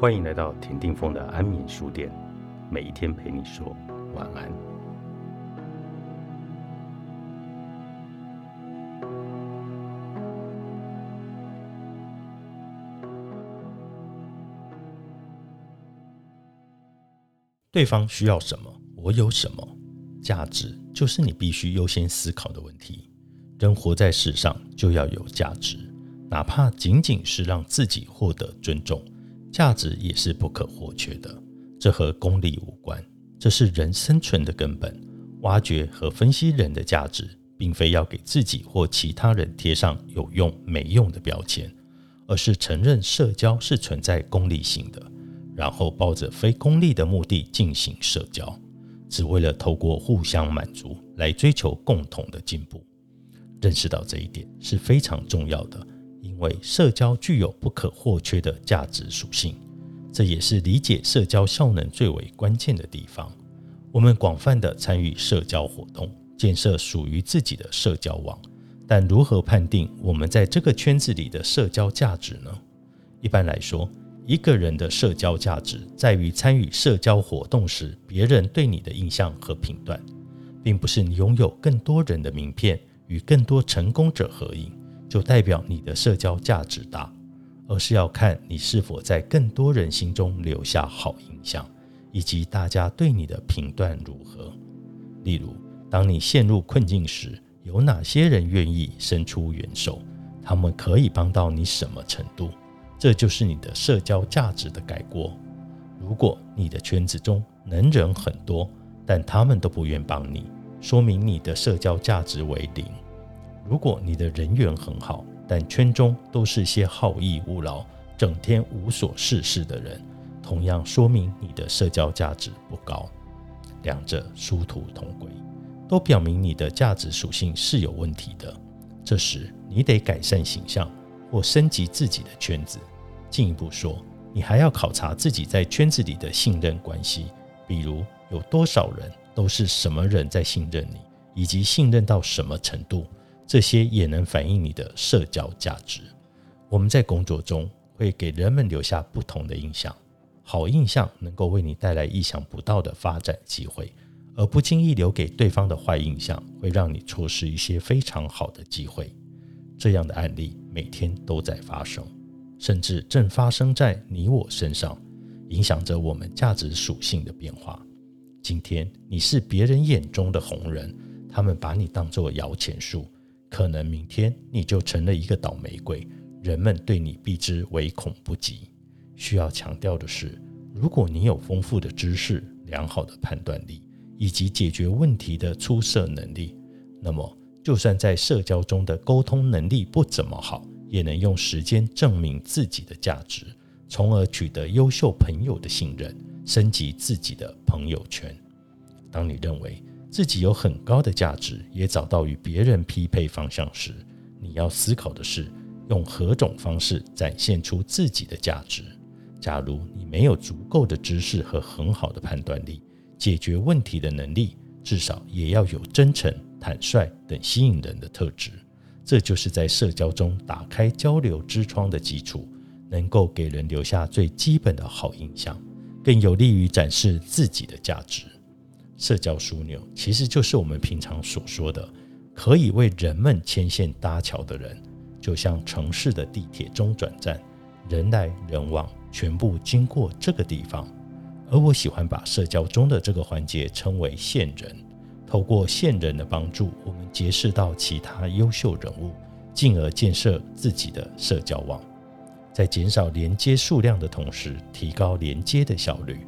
欢迎来到田定峰的安眠书店，每一天陪你说晚安。对方需要什么，我有什么，价值就是你必须优先思考的问题。人活在世上就要有价值，哪怕仅仅是让自己获得尊重，价值也是不可或缺的。这和功利无关，这是人生存的根本。挖掘和分析人的价值，并非要给自己或其他人贴上有用没用的标签，而是承认社交是存在功利性的，然后抱着非功利的目的进行社交，只为了透过互相满足来追求共同的进步。认识到这一点是非常重要的，为社交具有不可或缺的价值属性，这也是理解社交效能最为关键的地方。我们广泛的参与社交活动，建设属于自己的社交网，但如何判定我们在这个圈子里的社交价值呢？一般来说，一个人的社交价值在于参与社交活动时别人对你的印象和评断，并不是你拥有更多人的名片。与更多成功者合影，就代表你的社交价值大，而是要看你是否在更多人心中留下好印象，以及大家对你的评断如何。例如，当你陷入困境时，有哪些人愿意伸出援手？他们可以帮到你什么程度？这就是你的社交价值的概括。如果你的圈子中能人很多，但他们都不愿帮你。说明你的社交价值为零。如果你的人缘很好，但圈中都是些好逸恶劳、整天无所事事的人，同样说明你的社交价值不高。两者殊途同归，都表明你的价值属性是有问题的。这时你得改善形象或升级自己的圈子。进一步说，你还要考察自己在圈子里的信任关系，比如有多少人。都是什么人在信任你，以及信任到什么程度，这些也能反映你的社交价值。我们在工作中会给人们留下不同的印象，好印象能够为你带来意想不到的发展机会，而不经意留给对方的坏印象会让你错失一些非常好的机会。这样的案例每天都在发生，甚至正发生在你我身上，影响着我们价值属性的变化。今天你是别人眼中的红人，他们把你当作摇钱树，可能明天你就成了一个倒霉鬼，人们对你避之唯恐不及。需要强调的是，如果你有丰富的知识、良好的判断力以及解决问题的出色能力，那么就算在社交中的沟通能力不怎么好，也能用时间证明自己的价值，从而取得优秀朋友的信任。升级自己的朋友圈。当你认为自己有很高的价值，也找到与别人匹配方向时，你要思考的是用何种方式展现出自己的价值。假如你没有足够的知识和很好的判断力，解决问题的能力，至少也要有真诚、坦率等吸引人的特质。这就是在社交中打开交流之窗的基础，能够给人留下最基本的好印象。更有利于展示自己的价值。社交枢纽其实就是我们平常所说的可以为人们牵线搭桥的人，就像城市的地铁中转站，人来人往，全部经过这个地方。而我喜欢把社交中的这个环节称为线人。透过线人的帮助，我们结识到其他优秀人物，进而建设自己的社交网。在减少连接数量的同时，提高连接的效率。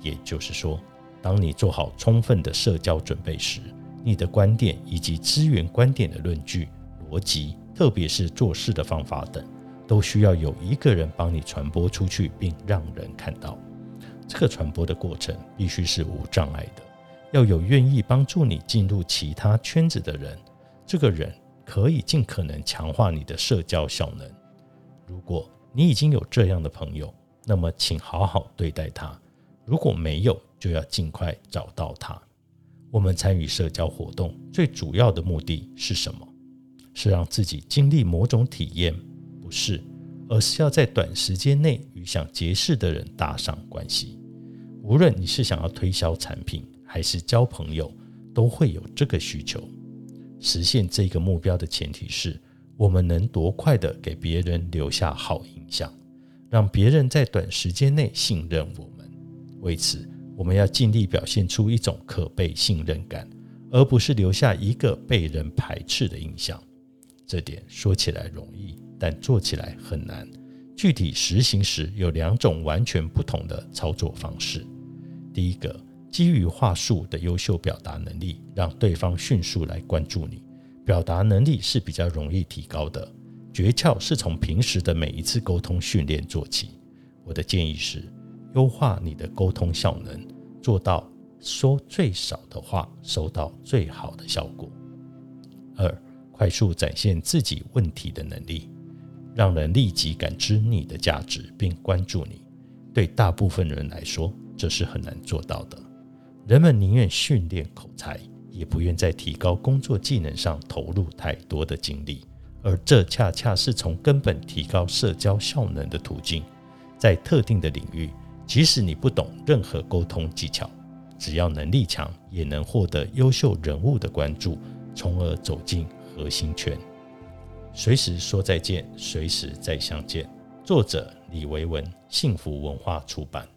也就是说，当你做好充分的社交准备时，你的观点以及资源观点的论据、逻辑，特别是做事的方法等，都需要有一个人帮你传播出去，并让人看到。这个传播的过程必须是无障碍的，要有愿意帮助你进入其他圈子的人。这个人可以尽可能强化你的社交效能。如果你已经有这样的朋友，那么请好好对待他；如果没有，就要尽快找到他。我们参与社交活动最主要的目的是什么？是让自己经历某种体验，不是，而是要在短时间内与想结识的人搭上关系。无论你是想要推销产品，还是交朋友，都会有这个需求。实现这个目标的前提是，我们能多快的给别人留下好印象，让别人在短时间内信任我们。为此，我们要尽力表现出一种可被信任感，而不是留下一个被人排斥的印象。这点说起来容易，但做起来很难。具体实行时，有两种完全不同的操作方式。第一个。基于话术的优秀表达能力，让对方迅速来关注你。表达能力是比较容易提高的，诀窍是从平时的每一次沟通训练做起。我的建议是，优化你的沟通效能，做到说最少的话，收到最好的效果。二，快速展现自己问题的能力，让人立即感知你的价值并关注你。对大部分人来说，这是很难做到的。人们宁愿训练口才，也不愿在提高工作技能上投入太多的精力，而这恰恰是从根本提高社交效能的途径。在特定的领域，即使你不懂任何沟通技巧，只要能力强，也能获得优秀人物的关注，从而走进核心圈。随时说再见，随时再相见。作者：李维文，幸福文化出版。